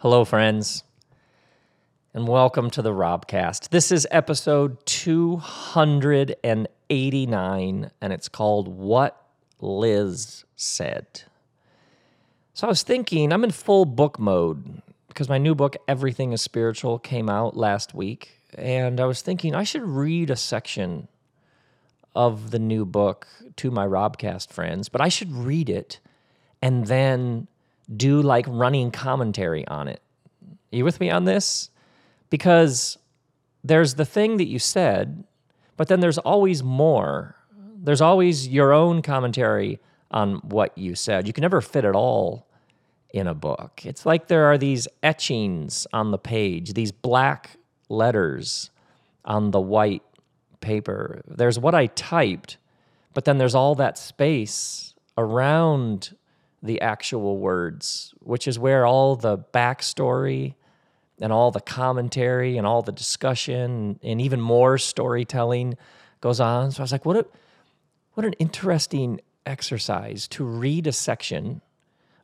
Hello, friends, and welcome to the Robcast. This is episode 289, and it's called What Liz Said. So I was thinking, I'm in full book mode because my new book, Everything is Spiritual, came out last week. And I was thinking, I should read a section of the new book to my Robcast friends, but I should read it and then do like running commentary on it. Are you with me on this? Because there's the thing that you said, but then there's always more. There's always your own commentary on what you said. You can never fit it all in a book. It's like there are these etchings on the page, these black letters on the white paper. There's what I typed, but then there's all that space around the actual words, which is where all the backstory and all the commentary and all the discussion and even more storytelling goes on. So I was like, what a what an interesting exercise to read a section,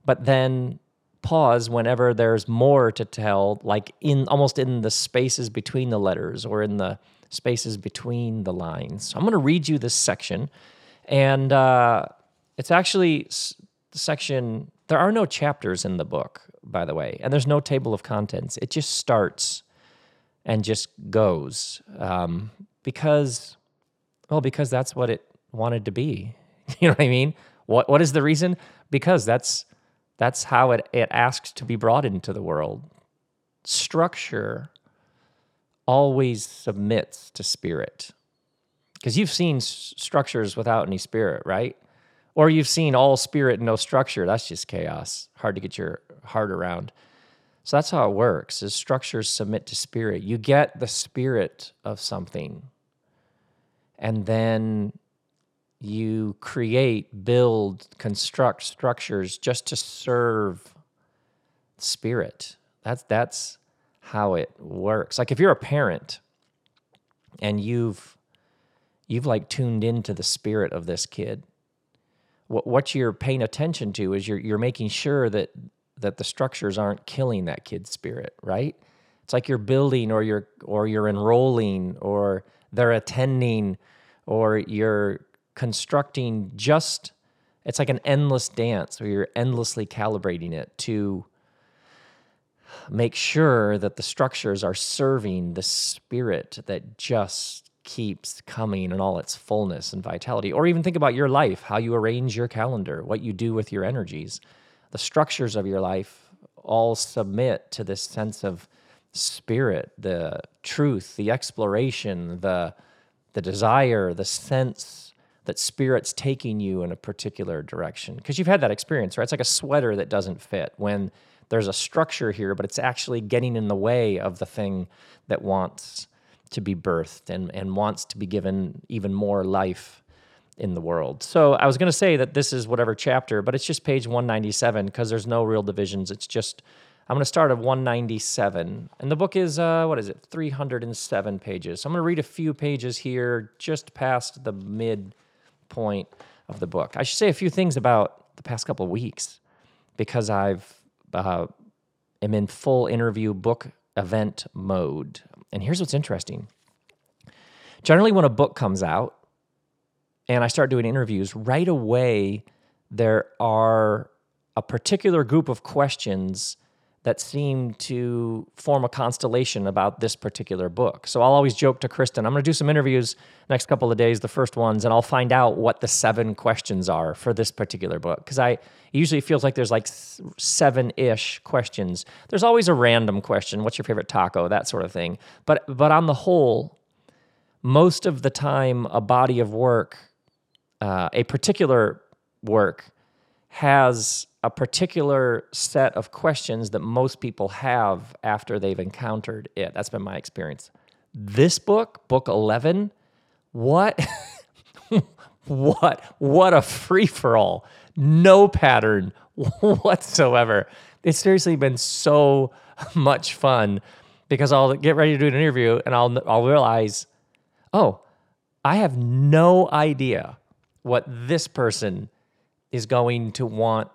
but then pause whenever there's more to tell, like in almost in the spaces between the letters or in the spaces between the lines. So I'm going to read you this section, and uh, it's actually section. There are no chapters in the book, by the way, and there's no table of contents. It just starts and just goes um, because, well, because that's what it wanted to be. You know what I mean? What What is the reason? Because that's that's how it, it asks to be brought into the world. Structure always submits to spirit. Because you've seen s- structures without any spirit, right? Or you've seen all spirit and no structure. That's just chaos. Hard to get your heart around. So that's how it works. Is structures submit to spirit. You get the spirit of something. And then you create, build, construct structures just to serve spirit. That's that's how it works. Like if you're a parent and you've you've like tuned into the spirit of this kid, what what you're paying attention to is you're you're making sure that that the structures aren't killing that kid's spirit, right? It's like you're building or you're or you're enrolling or they're attending or you're constructing just it's like an endless dance where you're endlessly calibrating it to make sure that the structures are serving the spirit that just keeps coming in all its fullness and vitality. Or even think about your life, how you arrange your calendar, what you do with your energies. The structures of your life all submit to this sense of spirit, the truth, the exploration, the the desire, the sense that spirit's taking you in a particular direction. Because you've had that experience, right? It's like a sweater that doesn't fit when there's a structure here, but it's actually getting in the way of the thing that wants to be birthed and, and wants to be given even more life in the world. So I was going to say that this is whatever chapter, but it's just page 197 because there's no real divisions. It's just, I'm going to start at 197. And the book is, uh, what is it, 307 pages. So I'm going to read a few pages here just past the midpoint of the book. I should say a few things about the past couple of weeks because I've uh, am in full interview book event mode. And here's what's interesting. Generally, when a book comes out and I start doing interviews, right away there are a particular group of questions that seem to form a constellation about this particular book. So I'll always joke to Kristen, I'm going to do some interviews next couple of days, the first ones, and I'll find out what the seven questions are for this particular book because I usually feels like there's like seven-ish questions. There's always a random question, what's your favorite taco, that sort of thing. But but on the whole, most of the time a body of work, uh, a particular work has a particular set of questions that most people have after they've encountered it. That's been my experience. This book, book 11, what what what a free for all. No pattern whatsoever. It's seriously been so much fun because I'll get ready to do an interview and I'll I'll realize, "Oh, I have no idea what this person is going to want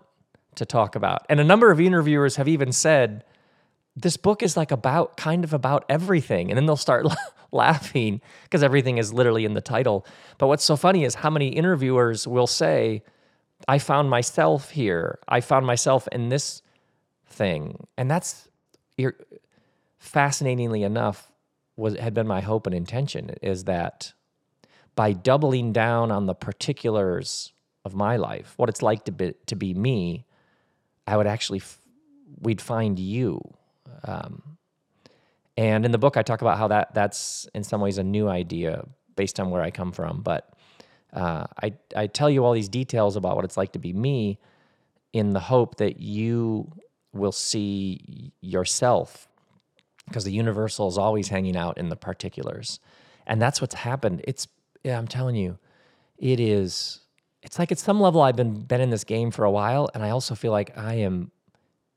to talk about. And a number of interviewers have even said, this book is like about kind of about everything. And then they'll start laughing because everything is literally in the title. But what's so funny is how many interviewers will say, I found myself here. I found myself in this thing. And that's fascinatingly enough was had been my hope and intention is that by doubling down on the particulars of my life, what it's like to be to be me, I would actually f- we'd find you. Um, and in the book, I talk about how that that's in some ways a new idea based on where I come from. But uh, I I tell you all these details about what it's like to be me, in the hope that you will see yourself, because the universal is always hanging out in the particulars, and that's what's happened. It's yeah, I'm telling you, it is. It's like at some level I've been been in this game for a while, and I also feel like I am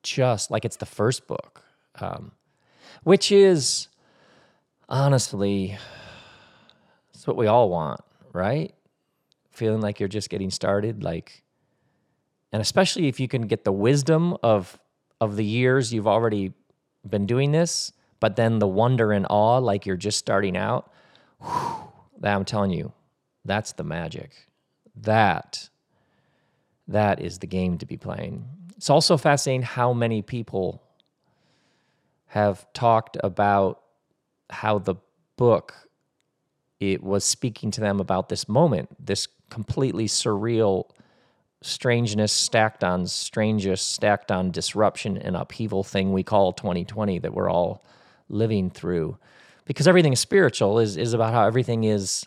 just like it's the first book, um, which is honestly, it's what we all want, right? Feeling like you're just getting started, like, and especially if you can get the wisdom of of the years you've already been doing this, but then the wonder and awe, like you're just starting out. Whew, that I'm telling you, that's the magic. That that is the game to be playing. It's also fascinating how many people have talked about how the book it was speaking to them about this moment, this completely surreal strangeness stacked on strangest stacked on disruption and upheaval thing we call 2020 that we're all living through because everything spiritual is is about how everything is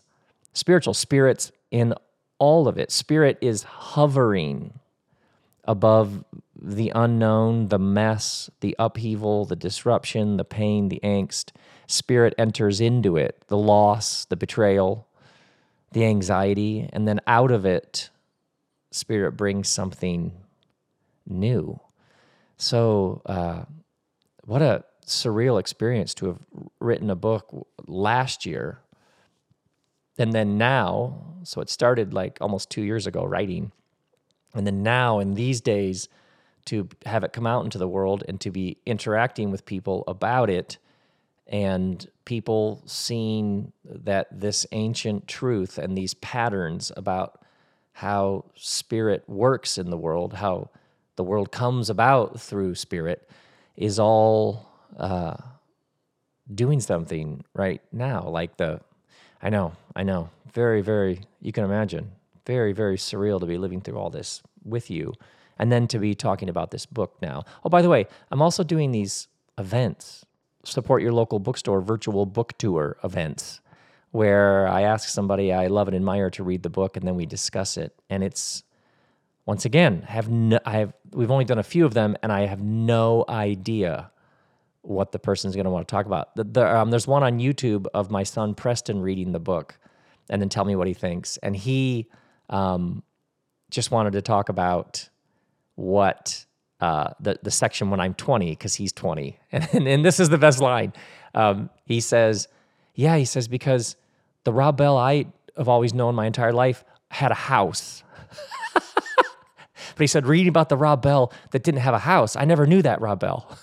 spiritual spirits in all of it. Spirit is hovering above the unknown the mess the upheaval the disruption the pain the angst. Spirit enters into it the loss the betrayal the anxiety and then out of it spirit brings something new. So uh, what a surreal experience to have written a book last year and then now so it started like almost two years ago writing and then now in these days to have it come out into the world and to be interacting with people about it and people seeing that this ancient truth and these patterns about how spirit works in the world how the world comes about through spirit is all uh, doing something right now. Like the, I know, I know, very, very, you can imagine, very, very surreal to be living through all this with you. And then to be talking about this book now. Oh, by the way, I'm also doing these events, support your local bookstore virtual book tour events, where I ask somebody I love and admire to read the book and then we discuss it. And it's, once again, have no, I have, we've only done a few of them and I have no idea what the person's going to want to talk about. The, the, um, there's one on YouTube of my son Preston reading the book and then tell me what he thinks. And he um, just wanted to talk about what uh, the, the section when I'm 20, because he's 20. And, and, and, this is the best line. Um, he says, Yeah, he says, because the Rob Bell I have always known my entire life had a house. but he said, reading about the Rob Bell that didn't have a house, I never knew that Rob Bell.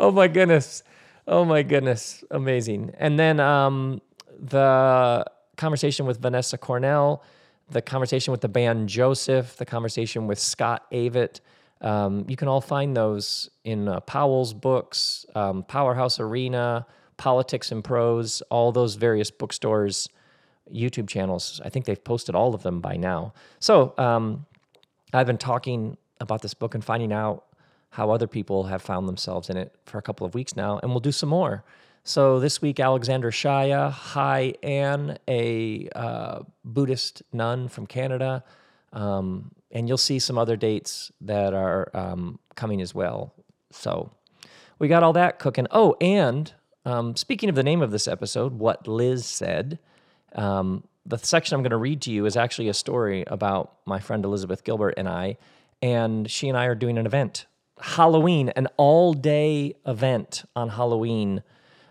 oh my goodness. Oh my goodness. Amazing. And then um, the conversation with Vanessa Cornell, the conversation with the band Joseph, the conversation with Scott Avett. Um, you can all find those in uh, Powell's books, um, Powerhouse Arena, Politics and Prose, all those various bookstores, YouTube channels. I think they've posted all of them by now. So um, I've been talking about this book and finding out how other people have found themselves in it for a couple of weeks now, and we'll do some more. So this week, Alexander Shaia, Hai An, a uh, Buddhist nun from Canada, um, and you'll see some other dates that are um, coming as well. So we got all that cooking. Oh, and um, speaking of the name of this episode, what Liz said, um, the section I'm going to read to you is actually a story about my friend Elizabeth Gilbert and I, and she and I are doing an event Halloween, an all day event on Halloween.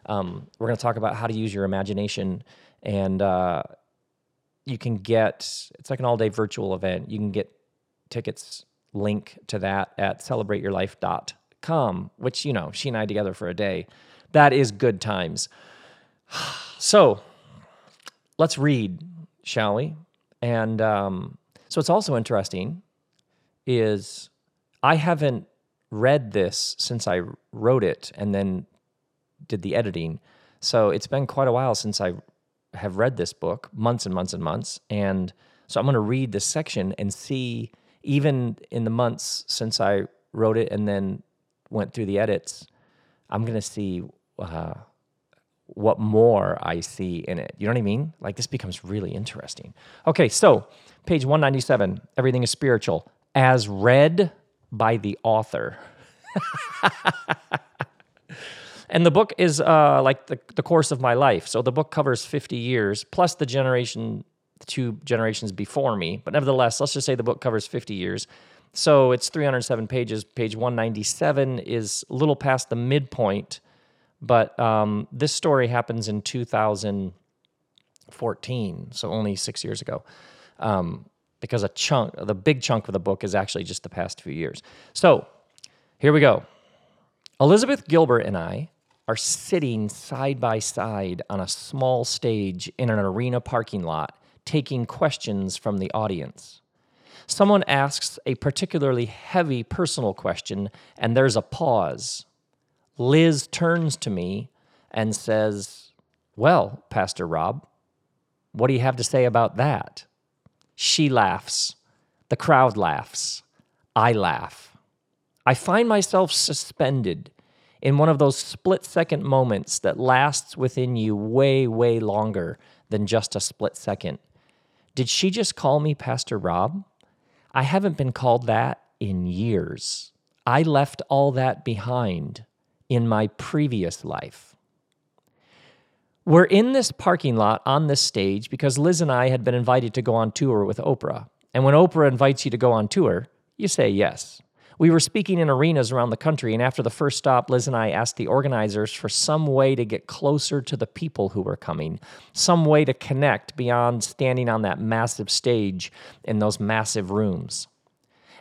Um, we're going to talk about how to use your imagination. And uh, you can get, it's like an all day virtual event. You can get tickets link to that at celebrateyourlife.com, which, you know, she and I together for a day. That is good times. So let's read, shall we? And um, so it's also interesting is I haven't read this since I wrote it and then did the editing. So it's been quite a while since I have read this book, months and months and months. And so I'm going to read this section and see, even in the months since I wrote it and then went through the edits, I'm going to see uh, what more I see in it. You know what I mean? Like this becomes really interesting. Okay, so page 197 everything is spiritual as read by the author. and the book is uh, like the, the course of my life. So the book covers 50 years plus the generation, the two generations before me. But nevertheless, let's just say the book covers 50 years. So it's 307 pages. Page 197 is a little past the midpoint, but um, this story happens in 2014, so only six years ago. Um, because a chunk, the big chunk of the book is actually just the past few years. So here we go. Elizabeth Gilbert and I are sitting side by side on a small stage in an arena parking lot, taking questions from the audience. Someone asks a particularly heavy personal question, and there's a pause. Liz turns to me and says, Well, Pastor Rob, what do you have to say about that? She laughs. The crowd laughs. I laugh. I find myself suspended in one of those split second moments that lasts within you way, way longer than just a split second. Did she just call me Pastor Rob? I haven't been called that in years. I left all that behind in my previous life. We're in this parking lot on this stage because Liz and I had been invited to go on tour with Oprah. And when Oprah invites you to go on tour, you say yes. We were speaking in arenas around the country, and after the first stop, Liz and I asked the organizers for some way to get closer to the people who were coming, some way to connect beyond standing on that massive stage in those massive rooms.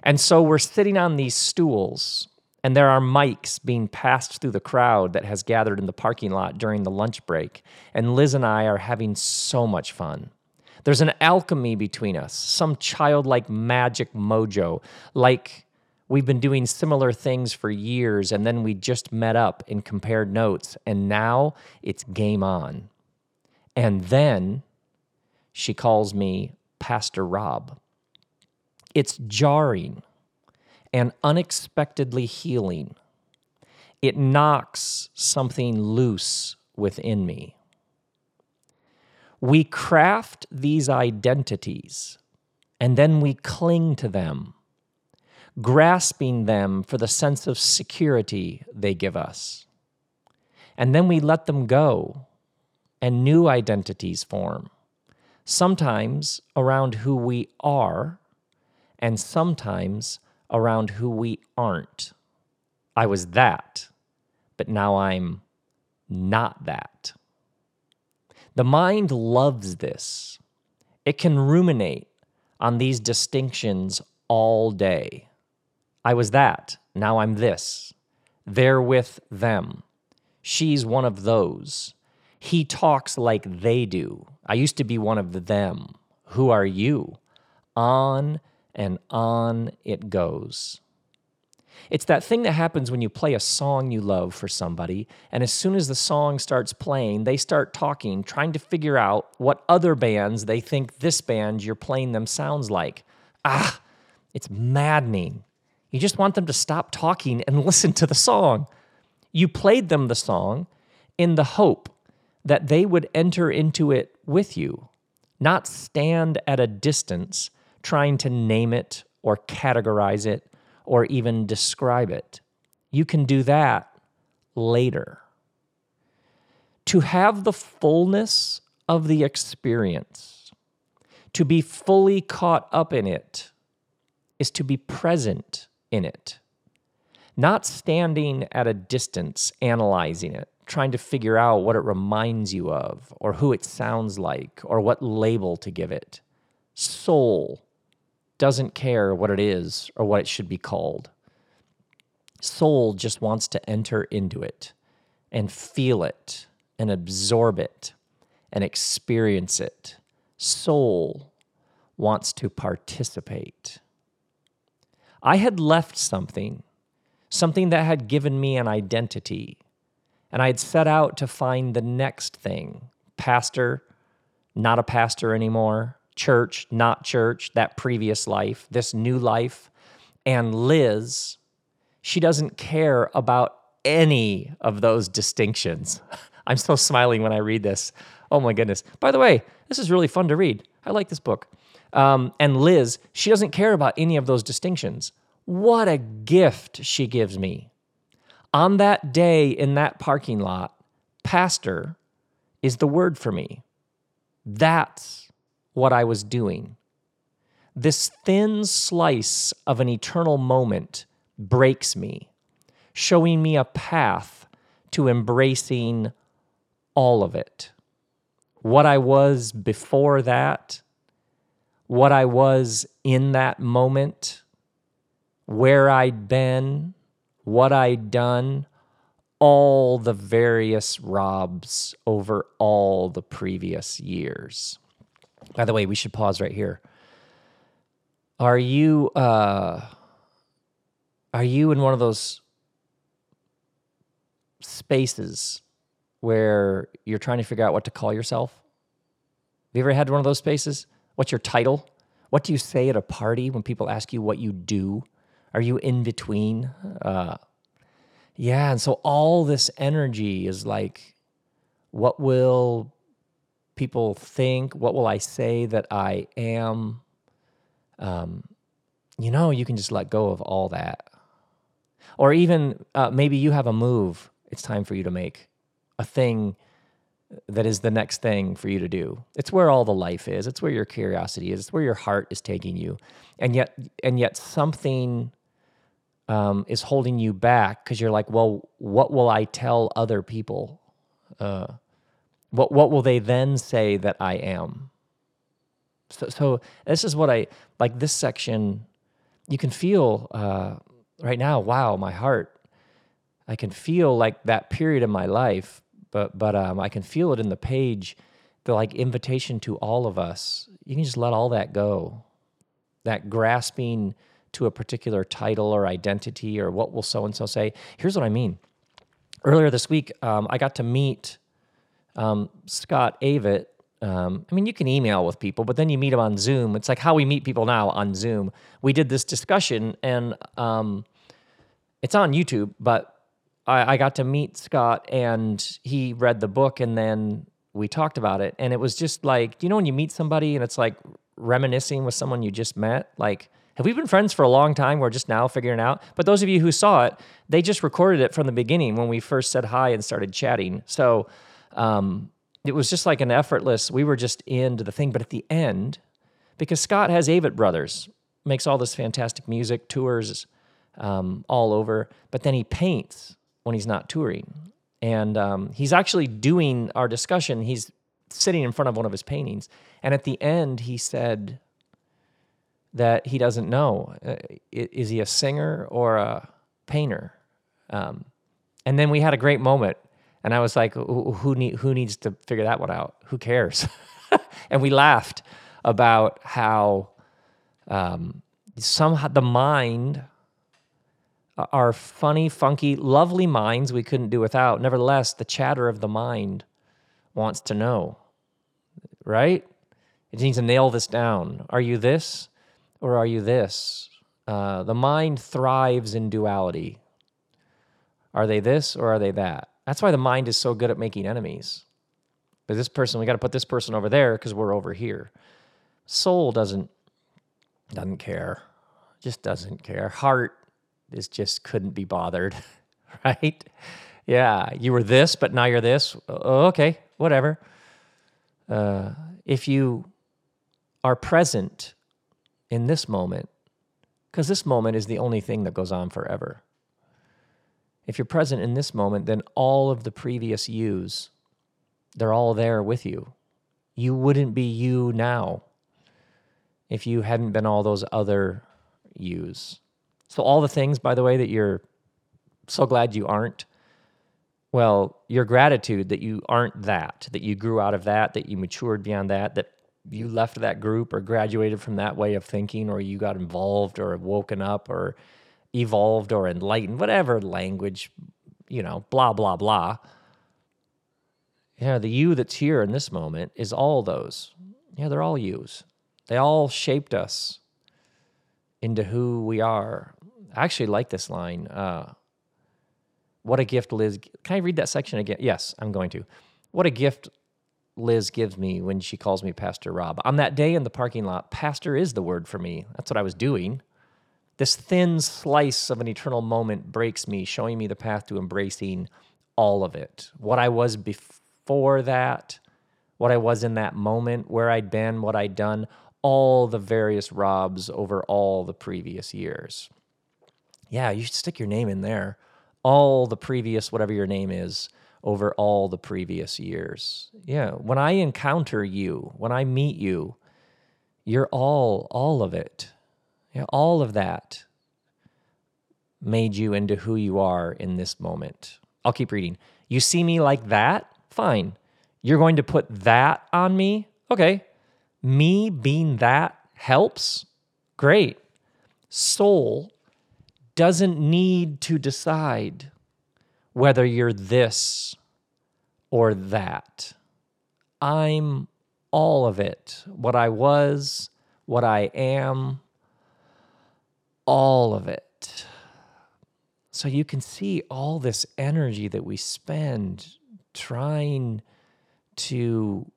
And so we're sitting on these stools and there are mics being passed through the crowd that has gathered in the parking lot during the lunch break. And Liz and I are having so much fun. There's an alchemy between us, some childlike magic mojo, like we've been doing similar things for years and then we just met up and compared notes, and now it's game on. And then she calls me Pastor Rob. It's jarring and unexpectedly healing. It knocks something loose within me. We craft these identities and then we cling to them, grasping them for the sense of security they give us. And then we let them go and new identities form, sometimes around who we are, and sometimes around who we aren't. I was that, but now I'm not that. The mind loves this. It can ruminate on these distinctions all day. I was that, now I'm this. They're with them. She's one of those. He talks like they do. I used to be one of them. Who are you? On and on it goes. It's that thing that happens when you play a song you love for somebody, and as soon as the song starts playing, they start talking, trying to figure out what other bands they think this band you're playing them sounds like. Ah, it's maddening. You just want them to stop talking and listen to the song. You played them the song in the hope that they would enter into it with you, not stand at a distance trying to name it or categorize it or even describe it. You can do that later. To have the fullness of the experience, to be fully caught up in it, is to be present in it, not standing at a distance analyzing it, trying to figure out what it reminds you of, or who it sounds like, or what label to give it. Soul doesn't care what it is or what it should be called. Soul just wants to enter into it and feel it and absorb it and experience it. Soul wants to participate. I had left something, something that had given me an identity, and I had set out to find the next thing pastor, not a pastor anymore, church, not church, that previous life, this new life. And Liz, she doesn't care about any of those distinctions. I'm still smiling when I read this. Oh my goodness. By the way, this is really fun to read. I like this book. Um, and Liz, she doesn't care about any of those distinctions. What a gift she gives me. On that day in that parking lot, pastor is the word for me. That's what I was doing. This thin slice of an eternal moment breaks me, showing me a path to embracing all of it. What I was before that, what I was in that moment, where I'd been, what I'd done, all the various Robs over all the previous years. By the way, we should pause right here. Are you uh are you in one of those spaces where you're trying to figure out what to call yourself? Have you ever had one of those spaces? What's your title? What do you say at a party when people ask you what you do? Are you in between? Uh, yeah, and so all this energy is like, what will people think? What will I say that I am? Um, you know, you can just let go of all that. Or even uh, maybe you have a move it's time for you to make, a thing that is the next thing for you to do. It's where all the life is. It's where your curiosity is. It's where your heart is taking you. And yet, and yet something um, is holding you back because you're like, well, what will I tell other people? Uh, what what will they then say that I am? So, so this is what I like. This section, you can feel uh, right now. Wow, my heart. I can feel like that period in my life, but but um, I can feel it in the page. The like invitation to all of us. You can just let all that go. That grasping to a particular title or identity or what will so and so say. Here's what I mean. Earlier this week, um, I got to meet um, Scott Avett. Um, I mean, you can email with people, but then you meet them on Zoom. It's like how we meet people now on Zoom. We did this discussion, and um, it's on YouTube, but I, I got to meet Scott, and he read the book, and then we talked about it. And it was just like, you know, when you meet somebody and it's like reminiscing with someone you just met, like, have we been friends for a long time? We're just now figuring out. But those of you who saw it, they just recorded it from the beginning when we first said hi and started chatting. So um, it was just like an effortless, we were just into the thing. But at the end, because Scott has Avett Brothers, makes all this fantastic music, tours um, all over, but then he paints when he's not touring. And um, he's actually doing our discussion. He's sitting in front of one of his paintings. And at the end, he said, that he doesn't know. Uh, is he a singer or a painter? Um, and then we had a great moment, and I was like, "Who need, who needs to figure that one out? Who cares?" and we laughed about how um, somehow the mind, our funny, funky, lovely minds we couldn't do without. Nevertheless, the chatter of the mind wants to know, right? It needs to nail this down. Are you this? or are you this? Uh, the mind thrives in duality. Are they this or are they that? That's why the mind is so good at making enemies. But this person, we got to put this person over there because we're over here. Soul doesn't doesn't care, just doesn't care. Heart is just couldn't be bothered, right? Yeah, you were this, but now you're this. okay, whatever. Uh, if you are present in this moment, because this moment is the only thing that goes on forever. If you're present in this moment, then all of the previous yous, they're all there with you. You wouldn't be you now if you hadn't been all those other yous. So, all the things, by the way, that you're so glad you aren't, well, your gratitude that you aren't that, that you grew out of that, that you matured beyond that, that you left that group or graduated from that way of thinking, or you got involved or woken up or evolved or enlightened, whatever language, you know, blah, blah, blah. Yeah, the you that's here in this moment is all those. Yeah, they're all yous. They all shaped us into who we are. I actually like this line. Uh, what a gift, Liz. Can I read that section again? Yes, I'm going to. What a gift Liz gives me when she calls me Pastor Rob. On that day in the parking lot, pastor is the word for me. That's what I was doing. This thin slice of an eternal moment breaks me, showing me the path to embracing all of it. What I was before that, what I was in that moment, where I'd been, what I'd done, all the various Robs over all the previous years. Yeah, you should stick your name in there. All the previous, whatever your name is, over all the previous years. Yeah, when I encounter you, when I meet you, you're all, all of it. Yeah, all of that made you into who you are in this moment. I'll keep reading. You see me like that? Fine. You're going to put that on me? Okay. Me being that helps? Great. Soul doesn't need to decide whether you're this or that. I'm all of it. What I was, what I am, all of it. So you can see all this energy that we spend trying to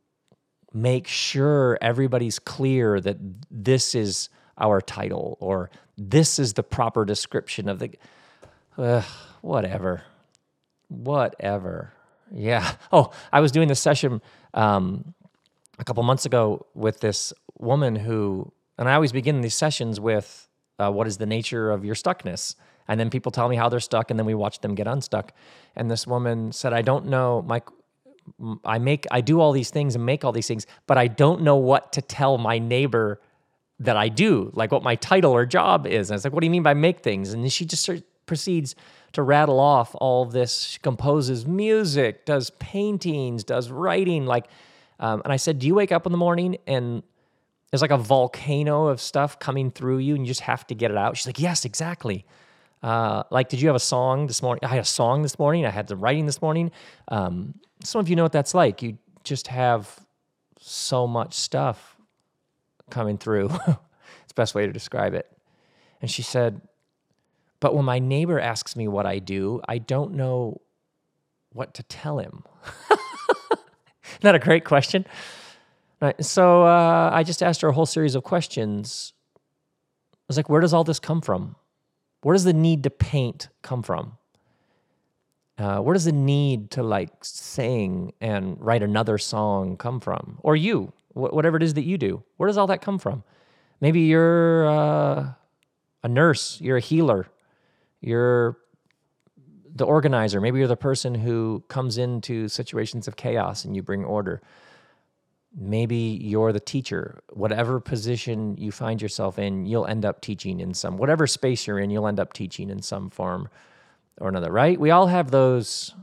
make sure everybody's clear that this is our title or this is the proper description of the whatever whatever yeah oh i was doing this session um, a couple months ago with this woman who and i always begin these sessions with uh, what is the nature of your stuckness and then people tell me how they're stuck and then we watch them get unstuck and this woman said i don't know my I make I do all these things and make all these things, but I don't know what to tell my neighbor that I do, like what my title or job is. And I was like, what do you mean by make things? And she just proceeds to rattle off all this. She composes music, does paintings, does writing. Like, um, and I said, do you wake up in the morning and there's like a volcano of stuff coming through you and you just have to get it out? She's like, yes, exactly. Uh, like, did you have a song this morning? I had a song this morning. I had the writing this morning. Um, some of you know what that's like. You just have so much stuff coming through. it's best way to describe it. And she said, But when my neighbor asks me what I do, I don't know what to tell him. That a great question? So uh, I just asked her a whole series of questions. I was like, Where does all this come from? Where does the need to paint come from? Uh, where does the need to like sing and write another song come from? Or you, wh- whatever it is that you do, where does all that come from? Maybe you're uh, a nurse, you're a healer, you're the organizer. Maybe you're the person who comes into situations of chaos and you bring order. Maybe you're the teacher. Whatever position you find yourself in, you'll end up teaching in some, whatever space you're in, you'll end up teaching in some form or another, right? We all have those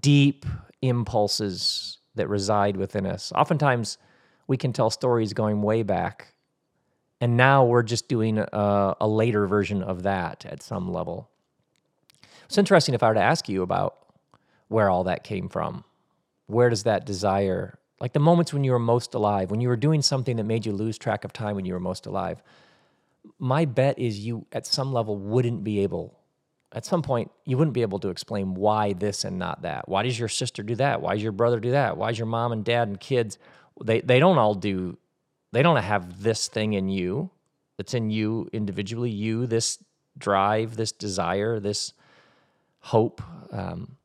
deep impulses that reside within us. Oftentimes, we can tell stories going way back, and now we're just doing a, a later version of that at some level. It's interesting if I were to ask you about where all that came from. Where does that desire, like the moments when you were most alive, when you were doing something that made you lose track of time when you were most alive? My bet is you, at some level, wouldn't be able at some point you wouldn't be able to explain why this and not that. Why does your sister do that? Why does your brother do that? Why does your mom and dad and kids they they don't all do they don't have this thing in you that's in you individually, you this drive, this desire, this hope, um,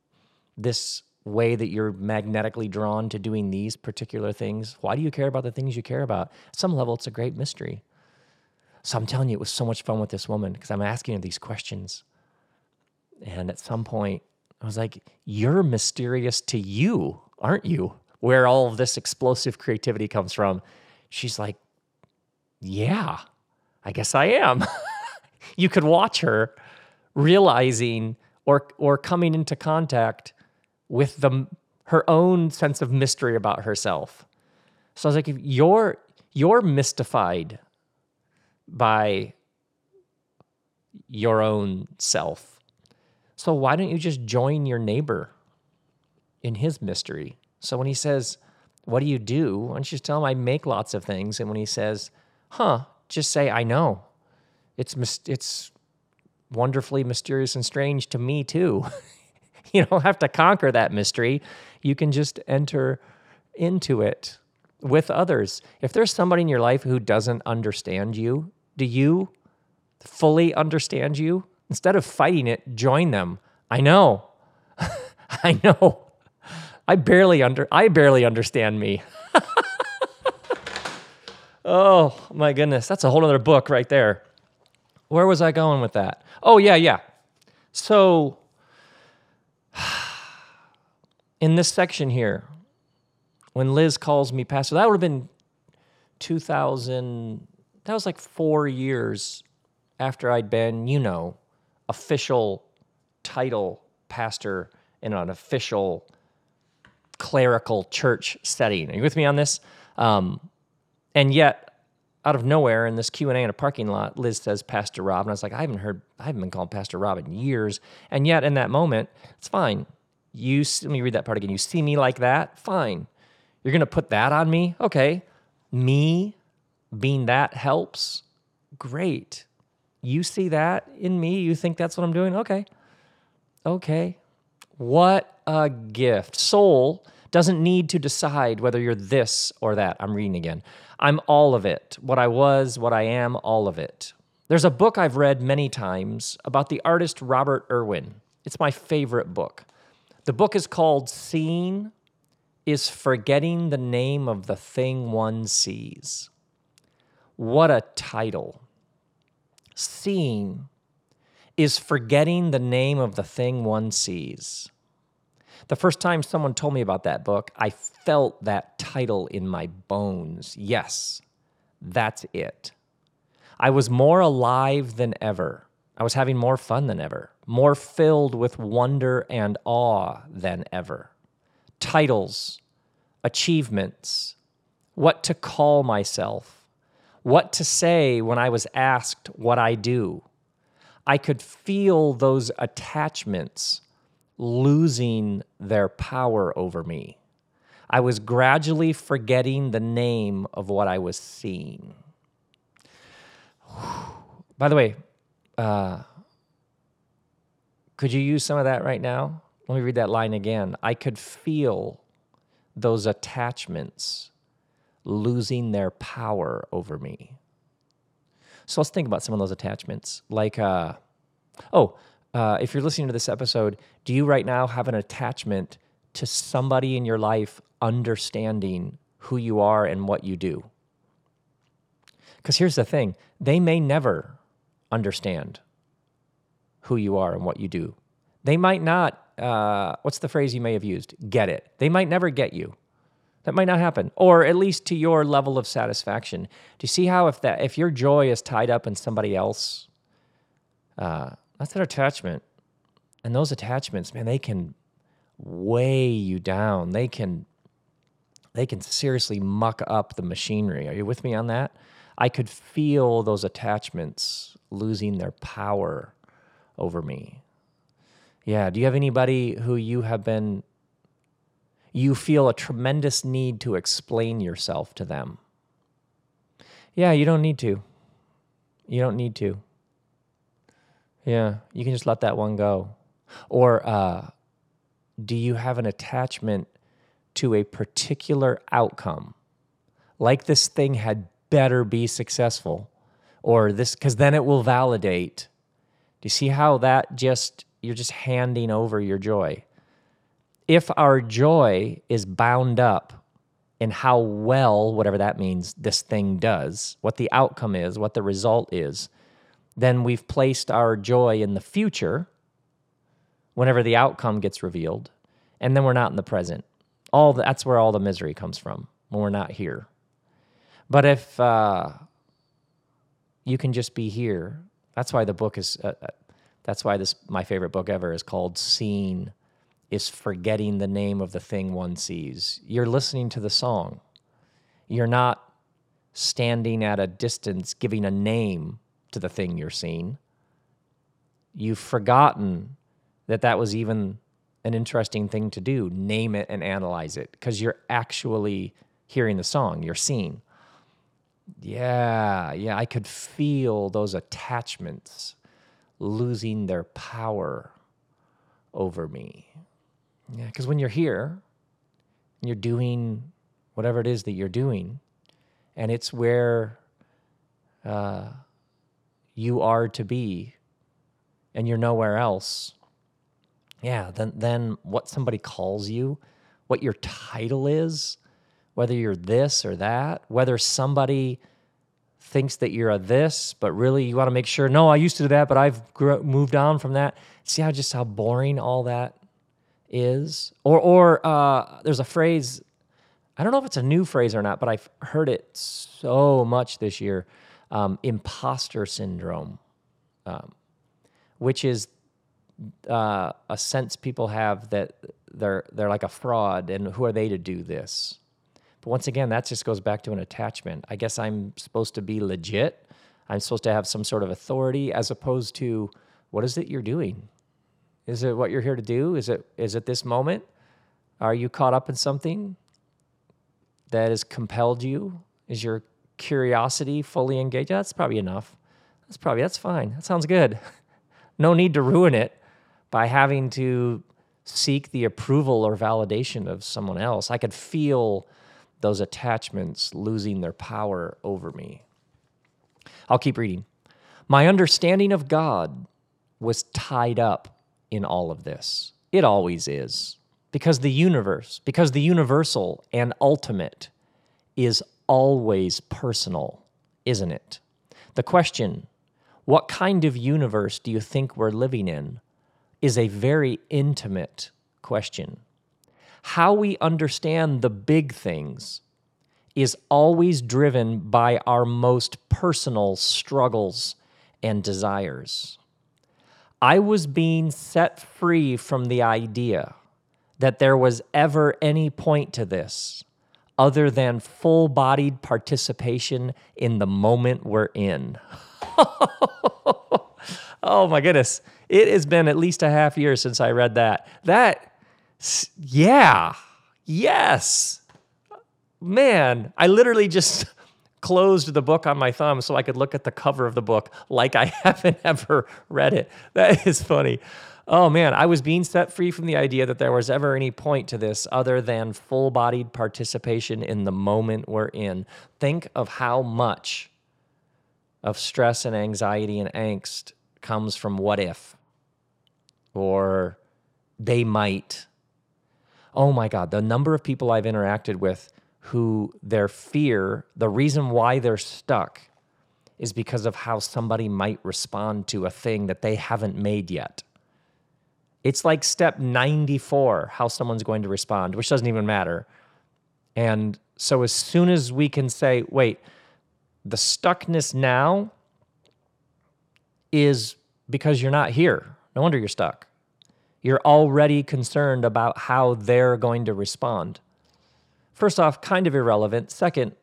this way that you're magnetically drawn to doing these particular things. Why do you care about the things you care about? At some level, it's a great mystery. So I'm telling you, it was so much fun with this woman because I'm asking her these questions. And at some point, I was like, You're mysterious to you, aren't you? Where all of this explosive creativity comes from. She's like, yeah, I guess I am. you could watch her realizing or or coming into contact with the her own sense of mystery about herself. So I was like, if you're you're mystified by your own self. So why don't you just join your neighbor in his mystery? So when he says, What do you do? Why don't you just tell him I make lots of things? And when he says, Huh, just say, I know. It's, it's wonderfully mysterious and strange to me too. you don't have to conquer that mystery. You can just enter into it with others. If there's somebody in your life who doesn't understand you, do you fully understand you? Instead of fighting it, join them. I know. I know. I barely under I barely understand me. oh my goodness. That's a whole other book right there. Where was I going with that? Oh yeah, yeah. So in this section here, when Liz calls me pastor, that would have been 2000, that was like four years after I'd been, you know, official title pastor in an official clerical church setting. Are you with me on this? Um, and yet, out of nowhere, in this Q and A in a parking lot, Liz says Pastor Rob, and I was like, I haven't heard, I haven't been called Pastor Rob in years. And yet, in that moment, it's fine. You let me read that part again. You see me like that, fine. You're gonna put that on me, okay? Me being that helps, great. You see that in me. You think that's what I'm doing, okay? Okay. What a gift. Soul doesn't need to decide whether you're this or that. I'm reading again. I'm all of it. What I was, what I am, all of it. There's a book I've read many times about the artist Robert Irwin. It's my favorite book. The book is called Seeing is Forgetting the Name of the Thing One Sees. What a title. Seeing is forgetting the name of the thing one sees. The first time someone told me about that book, I felt that title in my bones. Yes, that's it. I was more alive than ever. I was having more fun than ever, more filled with wonder and awe than ever. Titles, achievements, what to call myself, what to say when I was asked what I do. I could feel those attachments losing their power over me. I was gradually forgetting the name of what I was seeing. By the way, uh, could you use some of that right now? Let me read that line again. I could feel those attachments losing their power over me. So let's think about some of those attachments. Like, uh, oh, uh, if you're listening to this episode, do you right now have an attachment to somebody in your life understanding who you are and what you do? Because here's the thing they may never understand who you are and what you do. They might not, uh, what's the phrase you may have used? Get it. They might never get you. That might not happen, or at least to your level of satisfaction. Do you see how if that if your joy is tied up in somebody else, uh, that's an attachment. And those attachments, man, they can weigh you down. They can they can seriously muck up the machinery. Are you with me on that? I could feel those attachments losing their power over me. Yeah, do you have anybody who you have been you feel a tremendous need to explain yourself to them? Yeah, you don't need to. You don't need to. Yeah, you can just let that one go. Or uh, do you have an attachment to a particular outcome? Like this thing had better be successful, or this, because then it will validate. Do you see how that just, you're just handing over your joy? If our joy is bound up in how well, whatever that means, this thing does, what the outcome is, what the result is, then we've placed our joy in the future whenever the outcome gets revealed, and then we're not in the present. All the, that's where all the misery comes from when we're not here. But if uh, you can just be here. That's why the book is. Uh, uh, that's why this my favorite book ever is called "Seen." Is forgetting the name of the thing one sees. You're listening to the song. You're not standing at a distance giving a name to the thing you're seeing. You've forgotten that that was even an interesting thing to do name it and analyze it because you're actually hearing the song, you're seeing. Yeah, yeah, I could feel those attachments losing their power over me. Yeah, because when you're here, you're doing whatever it is that you're doing, and it's where uh, you are to be, and you're nowhere else. Yeah, then then what somebody calls you, what your title is, whether you're this or that, whether somebody thinks that you're a this, but really you want to make sure, no, I used to do that, but I've moved on from that. See how just how boring all that is? Or, or uh, there's a phrase, I don't know if it's a new phrase or not, but I've heard it so much this year um, imposter syndrome, um, which is uh, a sense people have that they're, they're like a fraud and who are they to do this? But once again, that just goes back to an attachment. I guess I'm supposed to be legit. I'm supposed to have some sort of authority as opposed to what is it you're doing? Is it what you're here to do? Is it is it this moment? Are you caught up in something that has compelled you? Is your curiosity fully engaged? That's probably enough. That's probably that's fine. That sounds good. no need to ruin it by having to seek the approval or validation of someone else. I could feel those attachments losing their power over me. I'll keep reading. My understanding of God was tied up in all of this. It always is. Because the universe, because the universal and ultimate is always personal, isn't it? The question, what kind of universe do you think we're living in, is a very intimate question how we understand the big things is always driven by our most personal struggles and desires. I was being set free from the idea that there was ever any point to this other than full bodied participation in the moment we're in. oh my goodness. It has been at least a half year since I read that. That yeah. Yes. Man, I literally just closed the book on my thumb so I could look at the cover of the book like I haven't ever read it. That is funny. Oh man, I was being set free from the idea that there was ever any point to this other than full bodied participation in the moment we're in. Think of how much of stress and anxiety and angst comes from what if or they might oh my God, the number of people I've interacted with who their fear, the reason why they're stuck is because of how somebody might respond to a thing that they haven't made yet. It's like step 94, how someone's going to respond, which doesn't even matter. And so as soon as we can say, wait, the stuckness now is because you're not here. No wonder you're stuck you're already concerned about how they're going to respond. First off, kind of irrelevant. Second,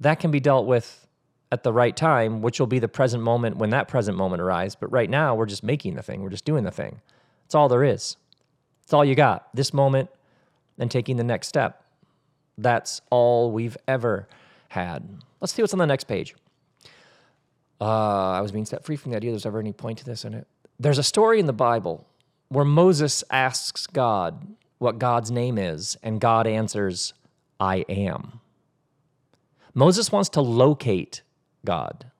that can be dealt with at the right time, which will be the present moment when that present moment arrives. But right now, we're just making the thing, we're just doing the thing. That's all there is. That's all you got. This moment and taking the next step. That's all we've ever had. Let's see what's on the next page. Uh, I was being set free from the idea there's ever any point to this in it. There's a story in the Bible where Moses asks God what God's name is, and God answers, I am. Moses wants to locate God,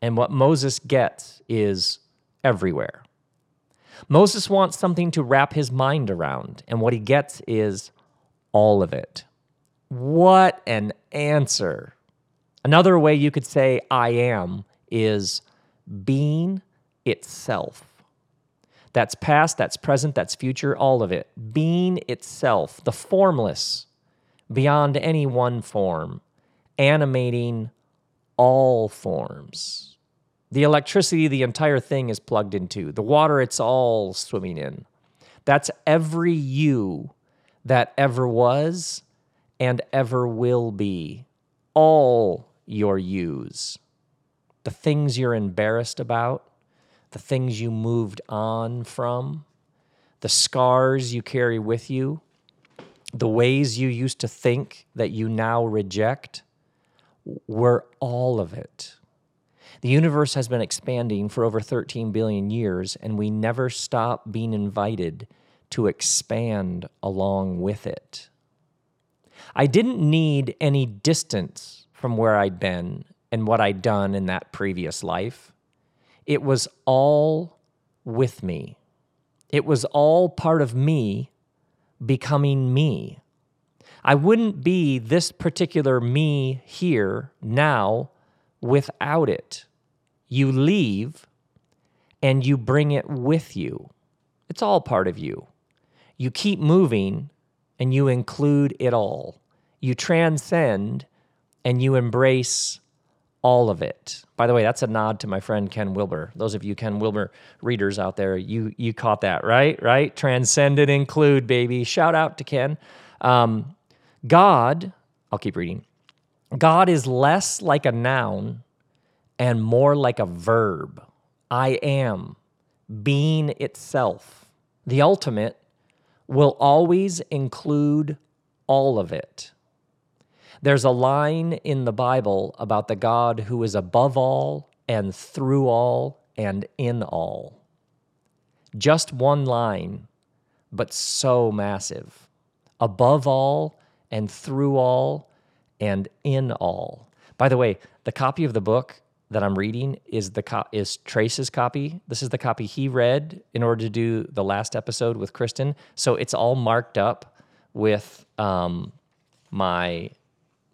and what Moses gets is everywhere. Moses wants something to wrap his mind around, and what he gets is all of it. What an answer! Another way you could say I am is being itself. That's past, that's present, that's future, all of it. Being itself, the formless, beyond any one form, animating all forms. The electricity, the entire thing is plugged into. The water, it's all swimming in. That's every you that ever was and ever will be. All your yous. The things you're embarrassed about, the things you moved on from, the scars you carry with you, the ways you used to think that you now reject were all of it. The universe has been expanding for over 13 billion years, and we never stop being invited to expand along with it. I didn't need any distance from where I'd been and what I'd done in that previous life. It was all with me. It was all part of me becoming me. I wouldn't be this particular me here now without it. You leave and you bring it with you. It's all part of you. You keep moving and you include it all. You transcend and you embrace all of it. By the way, that's a nod to my friend Ken Wilber. Those of you Ken Wilber readers out there, you you caught that, right? Right? Transcend and include, baby. Shout out to Ken. Um, God, I'll keep reading. God is less like a noun and more like a verb. I am, being itself. The ultimate will always include all of it. There's a line in the Bible about the God who is above all and through all and in all. Just one line, but so massive. Above all and through all and in all. By the way, the copy of the book that I'm reading is the co- is Trace's copy. This is the copy he read in order to do the last episode with Kristen. So it's all marked up with um, my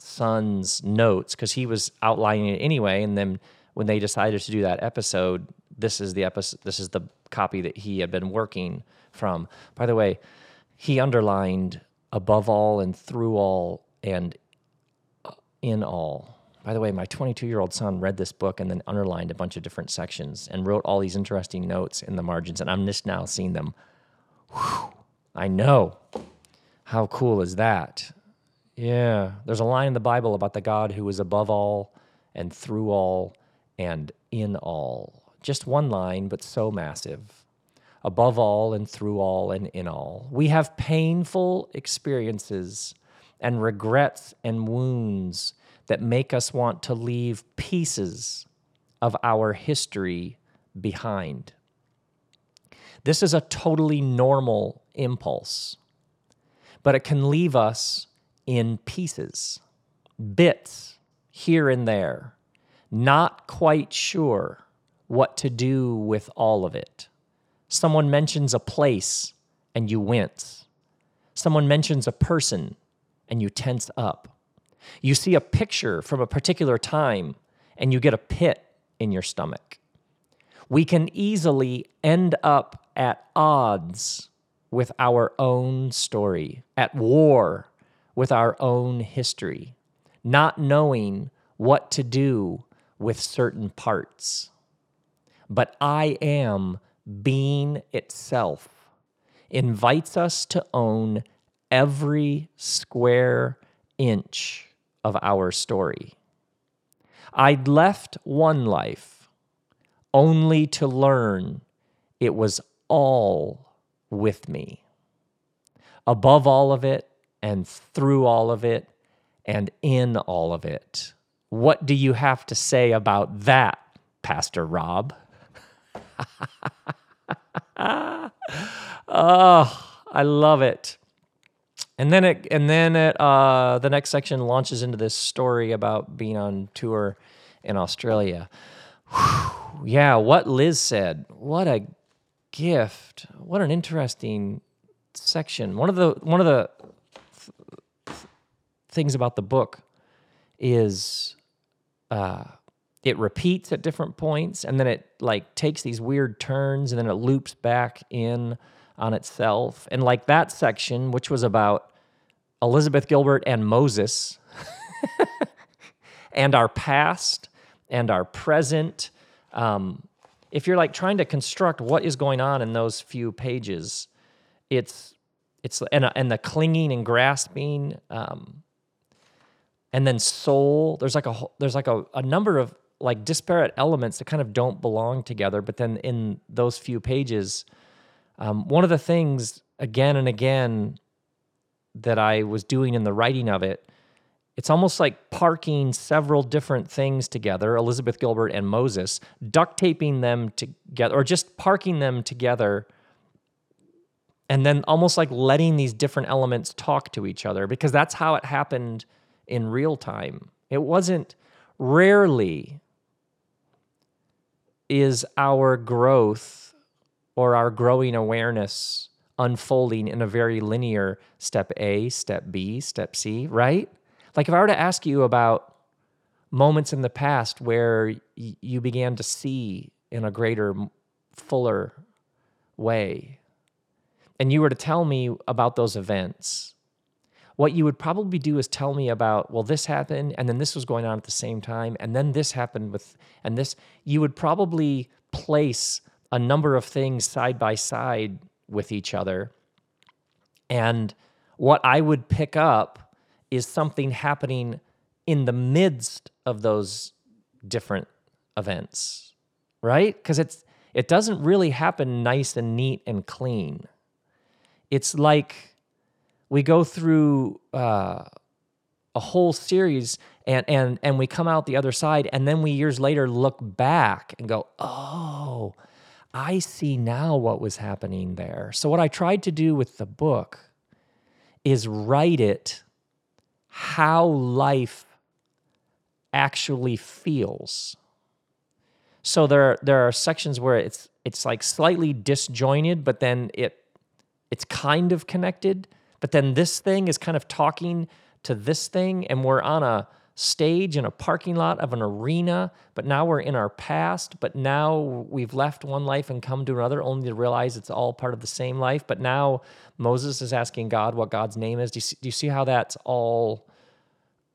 son's notes because he was outlining it anyway. And then when they decided to do that episode, this is the episode. This is the copy that he had been working from. By the way, he underlined above all and through all and uh, in all. By the way, my 22 year old son read this book and then underlined a bunch of different sections and wrote all these interesting notes in the margins. And I'm just now seeing them. Whew, I know. How cool is that? Yeah, there's a line in the Bible about the God who is above all and through all and in all. Just one line, but so massive. Above all and through all and in all. We have painful experiences and regrets and wounds that make us want to leave pieces of our history behind. This is a totally normal impulse, but it can leave us in pieces, bits here and there, not quite sure what to do with all of it. Someone mentions a place and you wince. Someone mentions a person and you tense up. You see a picture from a particular time and you get a pit in your stomach. We can easily end up at odds with our own story, at war with our own history, not knowing what to do with certain parts. But I am being itself invites us to own every square inch of our story. I'd left one life only to learn it was all with me. Above all of it, and through all of it and in all of it. What do you have to say about that, Pastor Rob? oh, I love it. And then it, and then it, uh, the next section launches into this story about being on tour in Australia. Whew, yeah, what Liz said. What a gift. What an interesting section. One of the one of the things about the book is uh, it repeats at different points and then it like takes these weird turns and then it loops back in on itself and like that section which was about elizabeth gilbert and moses and our past and our present. Um, if you're like trying to construct what is going on in those few pages, it's it's and and the clinging and grasping, um, and then soul. There's like a there's like a, a number of like disparate elements that kind of don't belong together. But then in those few pages, um, one of the things again and again that I was doing in the writing of it, it's almost like parking several different things together, Elizabeth Gilbert and Moses, duct taping them together, or just parking them together, and then almost like letting these different elements talk to each other, because that's how it happened in real time. It wasn't rarely is our growth or our growing awareness unfolding in a very linear step A, step B, step C, right? Like if I were to ask you about moments in the past where y- you began to see in a greater, fuller way, and you were to tell me about those events, what you would probably do is tell me about, well, this happened, and then this was going on at the same time, and then this happened with, and this, you would probably place a number of things side by side with each other. And what I would pick up is something happening in the midst of those different events, right? Because it's it doesn't really happen nice and neat and clean. It's like we go through uh, a whole series and and and we come out the other side, and then we years later look back and go, oh I see now what was happening there. So, what I tried to do with the book is write it how life actually feels. So there there are sections where it's it's like slightly disjointed, but then it it's kind of connected. But then this thing is kind of talking to this thing, and we're on a stage in a parking lot of an arena, but now we're in our past, but now we've left one life and come to another only to realize it's all part of the same life. But now Moses is asking God what God's name is. Do you see, do you see how that's all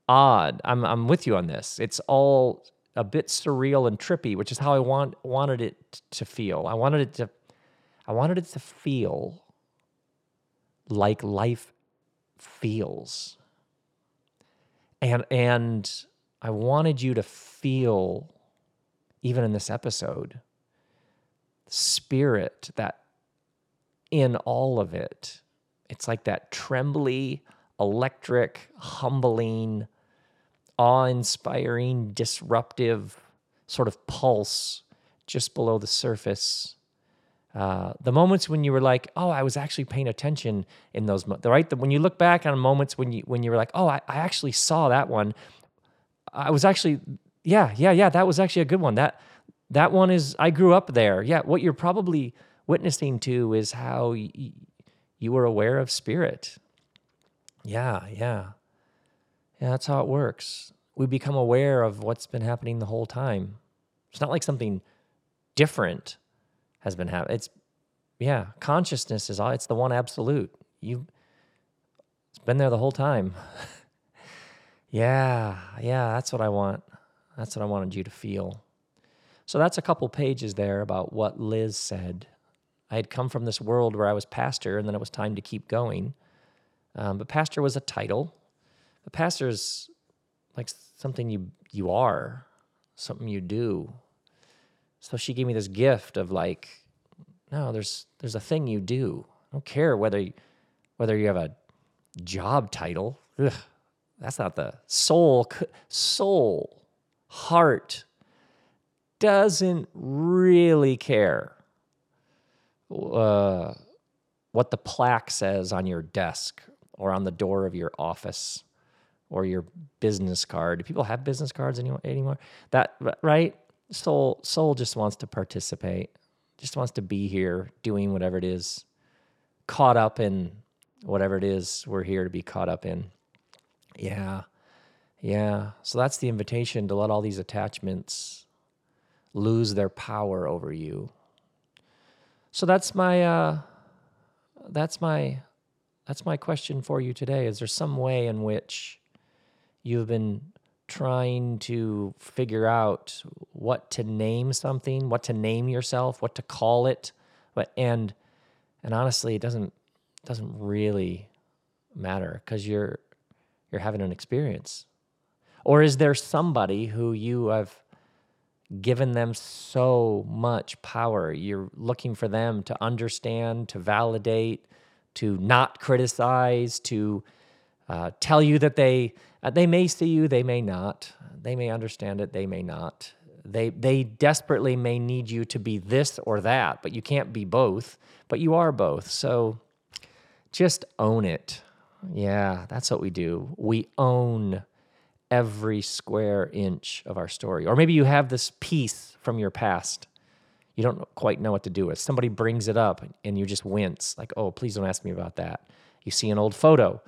odd? I'm, I'm with you on this. It's all a bit surreal and trippy, which is how I want wanted it to feel. I wanted it to I wanted it to feel like life feels. And and I wanted you to feel even in this episode spirit that in all of it it's like that trembly electric humbling awe-inspiring disruptive sort of pulse just below the surface uh, the moments when you were like, oh, I was actually paying attention in those, mo-, right? The, when you look back on moments when you when you were like, oh, I, I actually saw that one. I was actually, yeah, yeah, yeah, that was actually a good one. That that one is, I grew up there. Yeah, what you're probably witnessing to is how y- you were aware of spirit. Yeah, yeah, yeah. That's how it works. We become aware of what's been happening the whole time. It's not like something different has been happening. It's yeah, consciousness is all. It's the one absolute. You, it's been there the whole time. yeah, yeah, that's what I want. That's what I wanted you to feel. So that's a couple pages there about what Liz said. I had come from this world where I was pastor, and then it was time to keep going. Um, but pastor was a title. The pastor is like something you you are, something you do, so she gave me this gift of like, no, there's there's a thing you do. I don't care whether you, whether you have a job title. Ugh, that's not the soul. Soul, heart doesn't really care uh, what the plaque says on your desk or on the door of your office or your business card. Do people have business cards anymore? That right? Soul soul just wants to participate just wants to be here doing whatever it is caught up in whatever it is we're here to be caught up in. Yeah yeah. So that's the invitation to let all these attachments lose their power over you. So that's my uh that's my that's my question for you today. Is there some way in which you've been trying to figure out what to name something, what to name yourself, what to call it, but and and honestly, it doesn't doesn't really matter because you're you're having an experience. Or is there somebody who you have given them so much power? You're looking for them to understand, to validate, to not criticize, to uh, tell you that they uh, they may see you, they may not. They may understand it, they may not. They they desperately may need you to be this or that, but you can't be both. But you are both. So just own it. Yeah, that's what we do. We own every square inch of our story. Or maybe you have this piece from your past you don't quite know what to do with. Somebody brings it up and you just wince, like, oh, please don't ask me about that. You see an old photo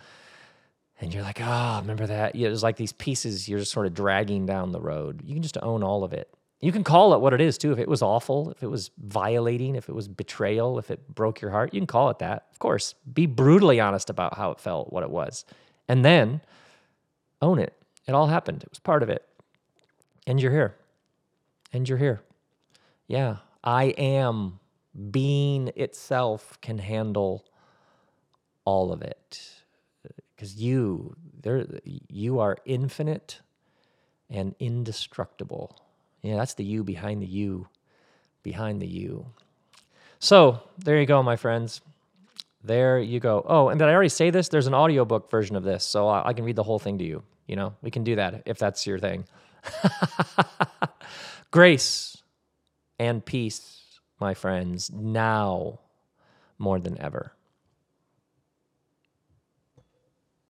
and you're like, oh, remember that? Yeah, there's like these pieces you're just sort of dragging down the road. You can just own all of it. You can call it what it is too. If it was awful, if it was violating, if it was betrayal, if it broke your heart, you can call it that. Of course, be brutally honest about how it felt, what it was, and then own it. It all happened. It was part of it. And you're here. And you're here. Yeah, I am being itself can handle all of it because you there you are infinite and indestructible. Yeah that's the you behind the you behind the you. So there you go my friends. There you go. Oh and did i already say this? There's an audiobook version of this so i, I can read the whole thing to you you know? We can do that if that's your thing. Grace and peace my friends now more than ever